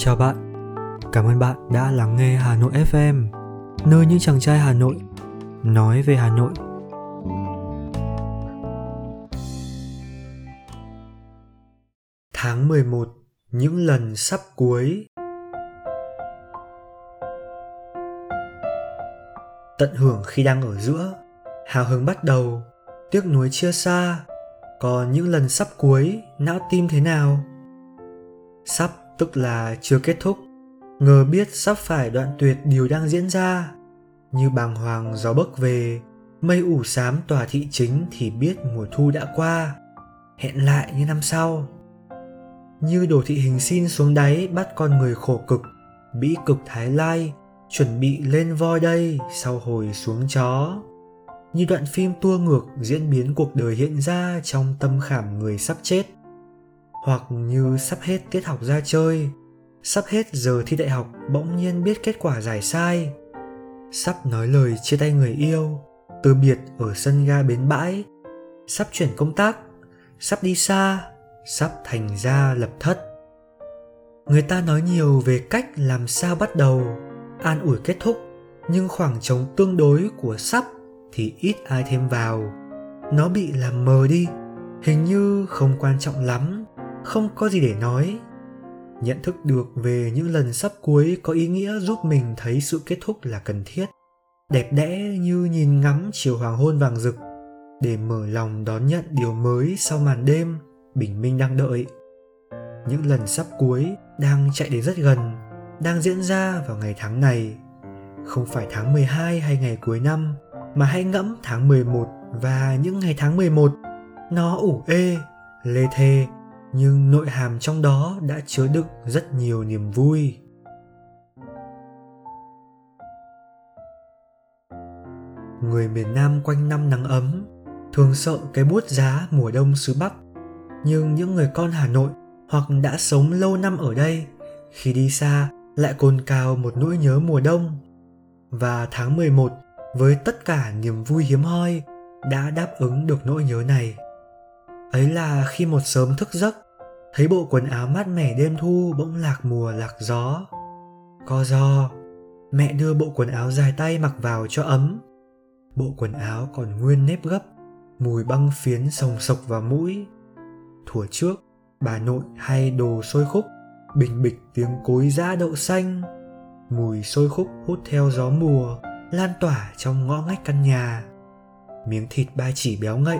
Chào bạn, cảm ơn bạn đã lắng nghe Hà Nội FM, nơi những chàng trai Hà Nội nói về Hà Nội. Tháng 11, những lần sắp cuối. Tận hưởng khi đang ở giữa, hào hứng bắt đầu, tiếc nuối chia xa, còn những lần sắp cuối, não tim thế nào? Sắp tức là chưa kết thúc. Ngờ biết sắp phải đoạn tuyệt điều đang diễn ra. Như bàng hoàng gió bấc về, mây ủ xám tòa thị chính thì biết mùa thu đã qua. Hẹn lại như năm sau. Như đồ thị hình xin xuống đáy bắt con người khổ cực, bĩ cực thái lai, chuẩn bị lên voi đây sau hồi xuống chó. Như đoạn phim tua ngược diễn biến cuộc đời hiện ra trong tâm khảm người sắp chết hoặc như sắp hết tiết học ra chơi, sắp hết giờ thi đại học bỗng nhiên biết kết quả giải sai, sắp nói lời chia tay người yêu, từ biệt ở sân ga bến bãi, sắp chuyển công tác, sắp đi xa, sắp thành ra lập thất. Người ta nói nhiều về cách làm sao bắt đầu, an ủi kết thúc, nhưng khoảng trống tương đối của sắp thì ít ai thêm vào. Nó bị làm mờ đi, hình như không quan trọng lắm không có gì để nói. Nhận thức được về những lần sắp cuối có ý nghĩa giúp mình thấy sự kết thúc là cần thiết. Đẹp đẽ như nhìn ngắm chiều hoàng hôn vàng rực. Để mở lòng đón nhận điều mới sau màn đêm, bình minh đang đợi. Những lần sắp cuối đang chạy đến rất gần, đang diễn ra vào ngày tháng này. Không phải tháng 12 hay ngày cuối năm, mà hãy ngẫm tháng 11 và những ngày tháng 11 nó ủ ê, lê thê nhưng nội hàm trong đó đã chứa đựng rất nhiều niềm vui. Người miền nam quanh năm nắng ấm, thường sợ cái bút giá mùa đông xứ bắc. Nhưng những người con hà nội hoặc đã sống lâu năm ở đây, khi đi xa lại cồn cào một nỗi nhớ mùa đông. Và tháng 11 với tất cả niềm vui hiếm hoi, đã đáp ứng được nỗi nhớ này ấy là khi một sớm thức giấc, thấy bộ quần áo mát mẻ đêm thu bỗng lạc mùa, lạc gió. Co do, mẹ đưa bộ quần áo dài tay mặc vào cho ấm. Bộ quần áo còn nguyên nếp gấp, mùi băng phiến sồng sộc vào mũi. Thủa trước, bà nội hay đồ sôi khúc, bình bịch tiếng cối giã đậu xanh. Mùi sôi khúc hút theo gió mùa, lan tỏa trong ngõ ngách căn nhà. Miếng thịt ba chỉ béo ngậy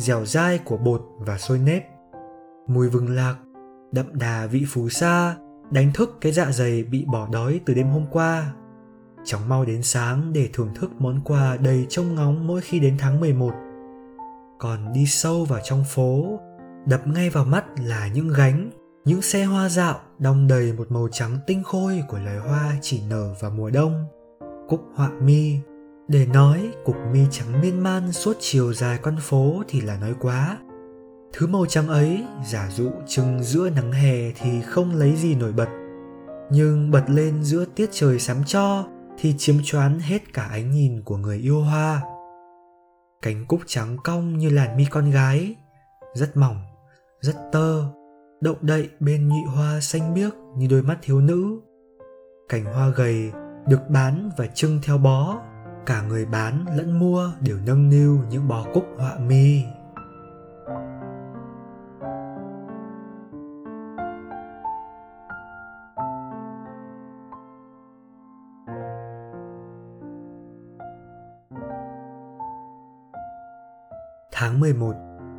dẻo dai của bột và sôi nếp mùi vừng lạc đậm đà vị phù sa đánh thức cái dạ dày bị bỏ đói từ đêm hôm qua chóng mau đến sáng để thưởng thức món quà đầy trông ngóng mỗi khi đến tháng 11. Còn đi sâu vào trong phố, đập ngay vào mắt là những gánh, những xe hoa dạo đong đầy một màu trắng tinh khôi của loài hoa chỉ nở vào mùa đông. Cúc họa mi, để nói cục mi trắng miên man suốt chiều dài con phố thì là nói quá. Thứ màu trắng ấy giả dụ trưng giữa nắng hè thì không lấy gì nổi bật. Nhưng bật lên giữa tiết trời sám cho thì chiếm choán hết cả ánh nhìn của người yêu hoa. Cánh cúc trắng cong như làn mi con gái, rất mỏng, rất tơ, động đậy bên nhụy hoa xanh biếc như đôi mắt thiếu nữ. Cành hoa gầy được bán và trưng theo bó cả người bán lẫn mua đều nâng niu những bó cúc họa mi Tháng 11,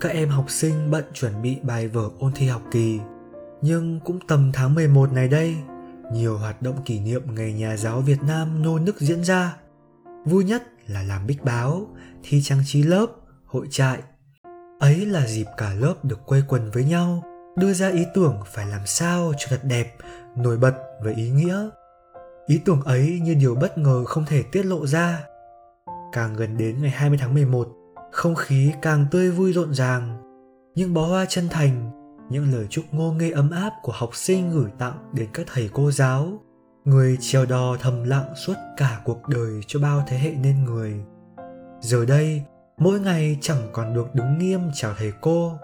các em học sinh bận chuẩn bị bài vở ôn thi học kỳ. Nhưng cũng tầm tháng 11 này đây, nhiều hoạt động kỷ niệm Ngày Nhà giáo Việt Nam nô nức diễn ra. Vui nhất là làm bích báo, thi trang trí lớp, hội trại. Ấy là dịp cả lớp được quây quần với nhau, đưa ra ý tưởng phải làm sao cho thật đẹp, nổi bật và ý nghĩa. Ý tưởng ấy như điều bất ngờ không thể tiết lộ ra. Càng gần đến ngày 20 tháng 11, không khí càng tươi vui rộn ràng. Những bó hoa chân thành, những lời chúc ngô nghê ấm áp của học sinh gửi tặng đến các thầy cô giáo, người trèo đò thầm lặng suốt cả cuộc đời cho bao thế hệ nên người. Giờ đây, mỗi ngày chẳng còn được đứng nghiêm chào thầy cô.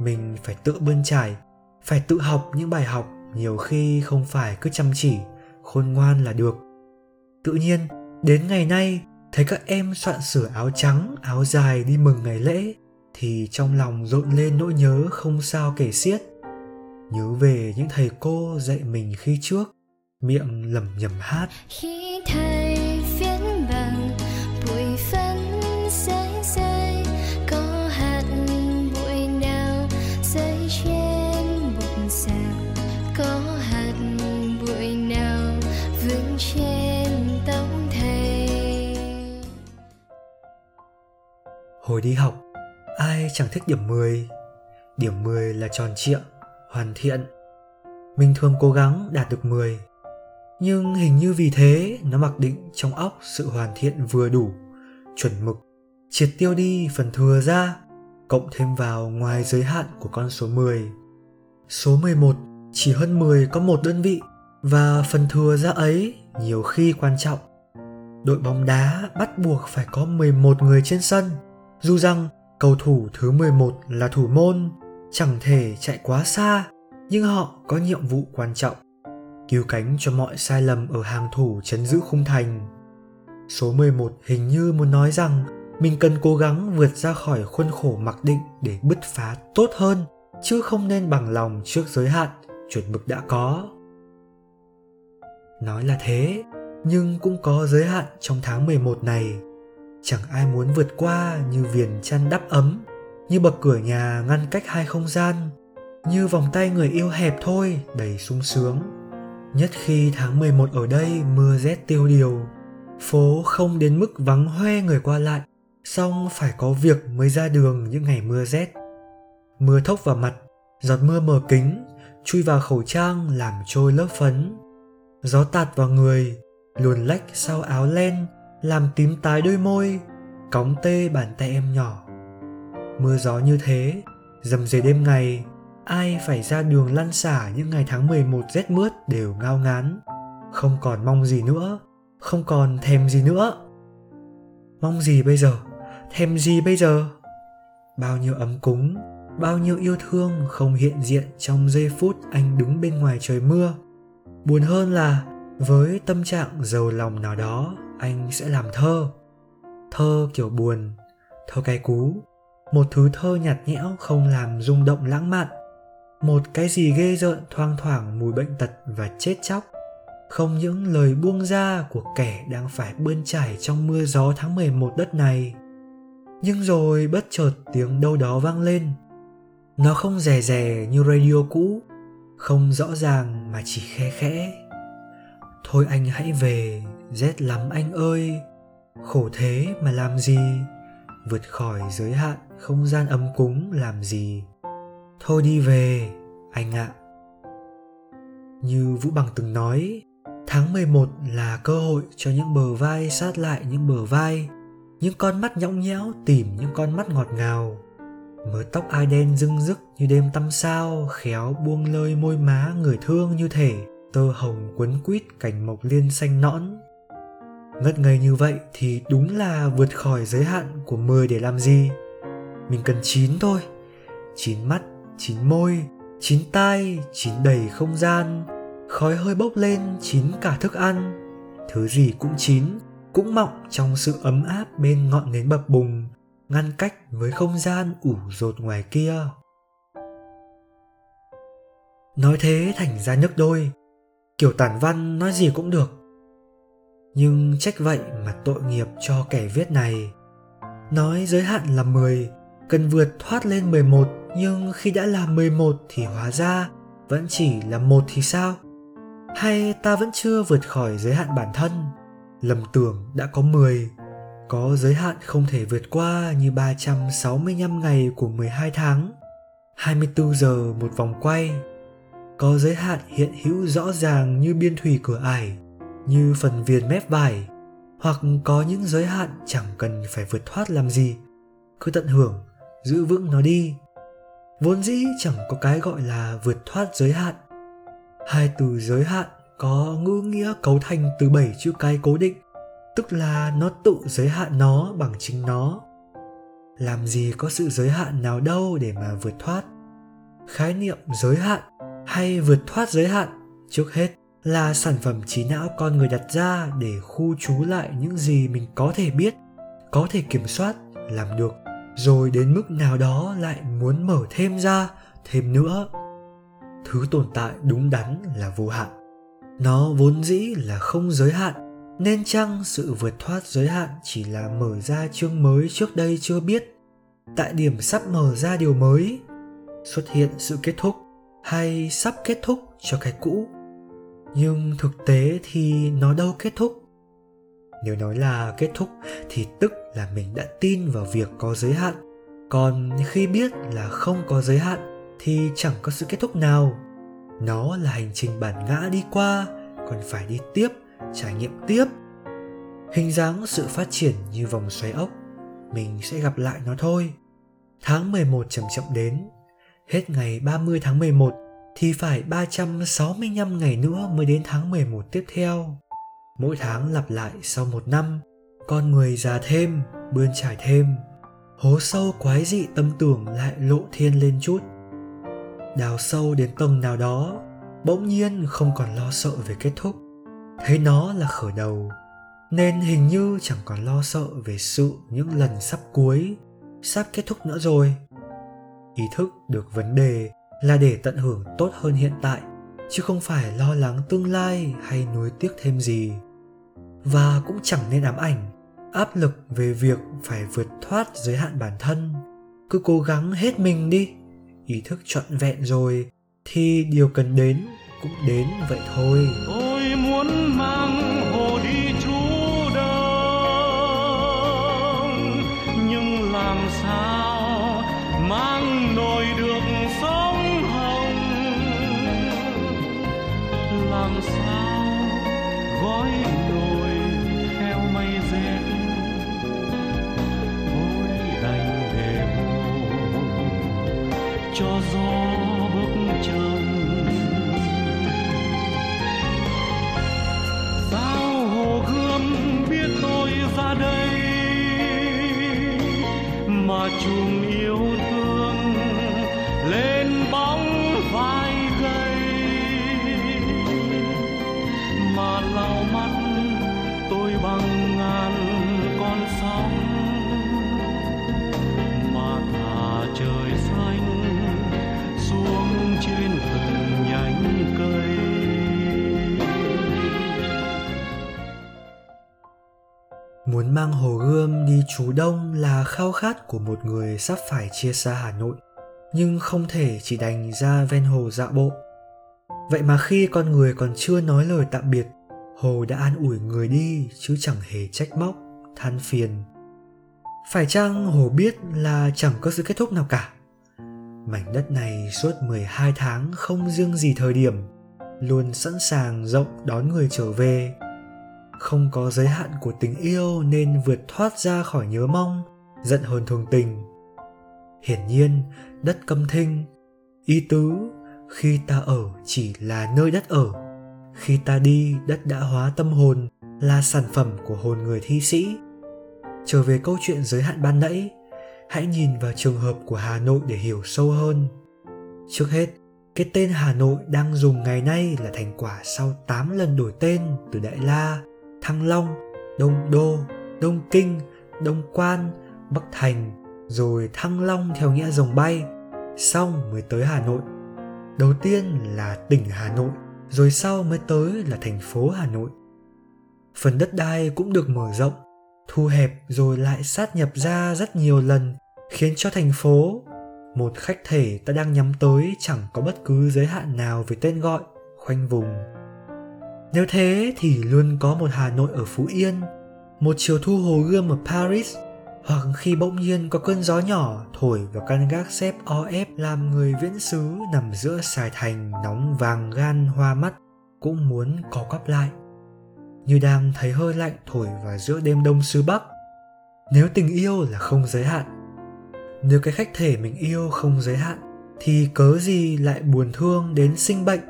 Mình phải tự bươn trải, phải tự học những bài học nhiều khi không phải cứ chăm chỉ, khôn ngoan là được. Tự nhiên, đến ngày nay, thấy các em soạn sửa áo trắng, áo dài đi mừng ngày lễ, thì trong lòng rộn lên nỗi nhớ không sao kể xiết. Nhớ về những thầy cô dạy mình khi trước miệng lẩm nhẩm hát. Khi thầy viễn bằng bụi phấn rơi rơi có hạt bụi nào rơi trên bục giảng có hạt bụi nào vương trên tóc thầy? Hồi đi học ai chẳng thích điểm 10 điểm 10 là tròn trịa hoàn thiện. Mình thường cố gắng đạt được 10 nhưng hình như vì thế nó mặc định trong óc sự hoàn thiện vừa đủ chuẩn mực triệt tiêu đi phần thừa ra cộng thêm vào ngoài giới hạn của con số 10. Số 11 chỉ hơn 10 có một đơn vị và phần thừa ra ấy nhiều khi quan trọng. Đội bóng đá bắt buộc phải có 11 người trên sân, dù rằng cầu thủ thứ 11 là thủ môn, chẳng thể chạy quá xa, nhưng họ có nhiệm vụ quan trọng cứu cánh cho mọi sai lầm ở hàng thủ chấn giữ khung thành. Số 11 hình như muốn nói rằng mình cần cố gắng vượt ra khỏi khuôn khổ mặc định để bứt phá tốt hơn, chứ không nên bằng lòng trước giới hạn chuẩn mực đã có. Nói là thế, nhưng cũng có giới hạn trong tháng 11 này. Chẳng ai muốn vượt qua như viền chăn đắp ấm, như bậc cửa nhà ngăn cách hai không gian, như vòng tay người yêu hẹp thôi đầy sung sướng. Nhất khi tháng 11 ở đây mưa rét tiêu điều, phố không đến mức vắng hoe người qua lại, song phải có việc mới ra đường những ngày mưa rét. Mưa thốc vào mặt, giọt mưa mờ kính, chui vào khẩu trang làm trôi lớp phấn. Gió tạt vào người, luồn lách sau áo len, làm tím tái đôi môi, cóng tê bàn tay em nhỏ. Mưa gió như thế, dầm dề đêm ngày, ai phải ra đường lăn xả những ngày tháng 11 rét mướt đều ngao ngán, không còn mong gì nữa, không còn thèm gì nữa. Mong gì bây giờ? Thèm gì bây giờ? Bao nhiêu ấm cúng, bao nhiêu yêu thương không hiện diện trong giây phút anh đứng bên ngoài trời mưa. Buồn hơn là với tâm trạng giàu lòng nào đó, anh sẽ làm thơ. Thơ kiểu buồn, thơ cay cú, một thứ thơ nhạt nhẽo không làm rung động lãng mạn một cái gì ghê rợn thoang thoảng mùi bệnh tật và chết chóc không những lời buông ra của kẻ đang phải bươn trải trong mưa gió tháng 11 đất này. Nhưng rồi bất chợt tiếng đâu đó vang lên. Nó không rè rè như radio cũ, không rõ ràng mà chỉ khe khẽ. Thôi anh hãy về, rét lắm anh ơi, khổ thế mà làm gì, vượt khỏi giới hạn không gian ấm cúng làm gì thôi đi về, anh ạ. Như vũ bằng từng nói, tháng 11 là cơ hội cho những bờ vai sát lại những bờ vai, những con mắt nhõng nhẽo tìm những con mắt ngọt ngào, mớ tóc ai đen rưng rức như đêm tăm sao khéo buông lơi môi má người thương như thể tơ hồng quấn quýt cành mộc liên xanh nõn. Ngất ngây như vậy thì đúng là vượt khỏi giới hạn của 10 để làm gì. Mình cần chín thôi, chín mắt chín môi, chín tai, chín đầy không gian. Khói hơi bốc lên chín cả thức ăn. Thứ gì cũng chín, cũng mọng trong sự ấm áp bên ngọn nến bập bùng, ngăn cách với không gian ủ rột ngoài kia. Nói thế thành ra nhức đôi. Kiểu tản văn nói gì cũng được. Nhưng trách vậy mà tội nghiệp cho kẻ viết này. Nói giới hạn là 10 cần vượt thoát lên 11 nhưng khi đã là 11 thì hóa ra vẫn chỉ là một thì sao? Hay ta vẫn chưa vượt khỏi giới hạn bản thân? Lầm tưởng đã có 10, có giới hạn không thể vượt qua như 365 ngày của 12 tháng, 24 giờ một vòng quay. Có giới hạn hiện hữu rõ ràng như biên thủy cửa ải, như phần viền mép vải, hoặc có những giới hạn chẳng cần phải vượt thoát làm gì, cứ tận hưởng, giữ vững nó đi. Vốn dĩ chẳng có cái gọi là vượt thoát giới hạn. Hai từ giới hạn có ngữ nghĩa cấu thành từ bảy chữ cái cố định, tức là nó tự giới hạn nó bằng chính nó. Làm gì có sự giới hạn nào đâu để mà vượt thoát. Khái niệm giới hạn hay vượt thoát giới hạn trước hết là sản phẩm trí não con người đặt ra để khu trú lại những gì mình có thể biết, có thể kiểm soát, làm được rồi đến mức nào đó lại muốn mở thêm ra, thêm nữa. Thứ tồn tại đúng đắn là vô hạn. Nó vốn dĩ là không giới hạn, nên chăng sự vượt thoát giới hạn chỉ là mở ra chương mới trước đây chưa biết? Tại điểm sắp mở ra điều mới, xuất hiện sự kết thúc hay sắp kết thúc cho cái cũ? Nhưng thực tế thì nó đâu kết thúc nếu nói là kết thúc thì tức là mình đã tin vào việc có giới hạn. Còn khi biết là không có giới hạn thì chẳng có sự kết thúc nào. Nó là hành trình bản ngã đi qua, còn phải đi tiếp, trải nghiệm tiếp. Hình dáng sự phát triển như vòng xoáy ốc, mình sẽ gặp lại nó thôi. Tháng 11 chậm chậm đến, hết ngày 30 tháng 11 thì phải 365 ngày nữa mới đến tháng 11 tiếp theo. Mỗi tháng lặp lại sau một năm, con người già thêm, bươn trải thêm. Hố sâu quái dị tâm tưởng lại lộ thiên lên chút. Đào sâu đến tầng nào đó, bỗng nhiên không còn lo sợ về kết thúc. Thấy nó là khởi đầu, nên hình như chẳng còn lo sợ về sự những lần sắp cuối, sắp kết thúc nữa rồi. Ý thức được vấn đề là để tận hưởng tốt hơn hiện tại chứ không phải lo lắng tương lai hay nuối tiếc thêm gì. Và cũng chẳng nên ám ảnh, áp lực về việc phải vượt thoát giới hạn bản thân. Cứ cố gắng hết mình đi, ý thức trọn vẹn rồi, thì điều cần đến cũng đến vậy thôi. Tôi muốn mang hồ đi chú đông, nhưng làm sao sao gói nồi theo mây rét thôi đành để hồ cho gió bước chân sao hồ gươm biết tôi ra đây mà chùm Muốn mang hồ gươm đi trú đông là khao khát của một người sắp phải chia xa Hà Nội, nhưng không thể chỉ đành ra ven hồ dạo bộ. Vậy mà khi con người còn chưa nói lời tạm biệt, hồ đã an ủi người đi chứ chẳng hề trách móc, than phiền. Phải chăng hồ biết là chẳng có sự kết thúc nào cả? Mảnh đất này suốt 12 tháng không riêng gì thời điểm, luôn sẵn sàng rộng đón người trở về không có giới hạn của tình yêu nên vượt thoát ra khỏi nhớ mong, giận hờn thường tình. Hiển nhiên, đất câm thinh. Ý tứ, khi ta ở chỉ là nơi đất ở. Khi ta đi, đất đã hóa tâm hồn, là sản phẩm của hồn người thi sĩ. Trở về câu chuyện giới hạn ban nãy, hãy nhìn vào trường hợp của hà nội để hiểu sâu hơn. Trước hết, cái tên Hà Nội đang dùng ngày nay là thành quả sau 8 lần đổi tên từ Đại La. Thăng Long, Đông Đô, Đông Kinh, Đông Quan, Bắc Thành, rồi Thăng Long theo nghĩa rồng bay, xong mới tới Hà Nội. Đầu tiên là tỉnh Hà Nội, rồi sau mới tới là thành phố Hà Nội. Phần đất đai cũng được mở rộng, thu hẹp rồi lại sát nhập ra rất nhiều lần, khiến cho thành phố, một khách thể ta đang nhắm tới chẳng có bất cứ giới hạn nào về tên gọi, khoanh vùng nếu thế thì luôn có một Hà Nội ở Phú Yên, một chiều thu hồ gươm ở Paris, hoặc khi bỗng nhiên có cơn gió nhỏ thổi vào căn gác xếp o ép làm người viễn xứ nằm giữa xài thành nóng vàng gan hoa mắt cũng muốn có quắp lại. Như đang thấy hơi lạnh thổi vào giữa đêm đông xứ Bắc. Nếu tình yêu là không giới hạn, nếu cái khách thể mình yêu không giới hạn, thì cớ gì lại buồn thương đến sinh bệnh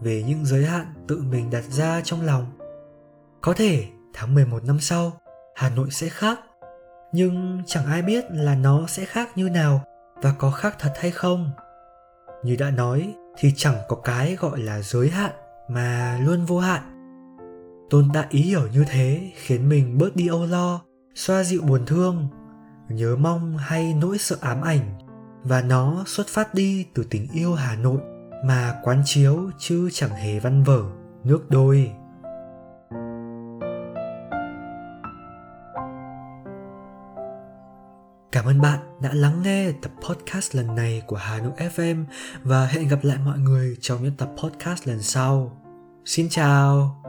về những giới hạn tự mình đặt ra trong lòng. Có thể tháng 11 năm sau, Hà Nội sẽ khác, nhưng chẳng ai biết là nó sẽ khác như nào và có khác thật hay không. Như đã nói, thì chẳng có cái gọi là giới hạn mà luôn vô hạn tồn tại ý hiểu như thế khiến mình bớt đi âu lo xoa dịu buồn thương nhớ mong hay nỗi sợ ám ảnh và nó xuất phát đi từ tình yêu hà nội mà quán chiếu chứ chẳng hề văn vở, nước đôi Cảm ơn bạn đã lắng nghe tập podcast lần này của Hà Nội FM và hẹn gặp lại mọi người trong những tập podcast lần sau. Xin chào!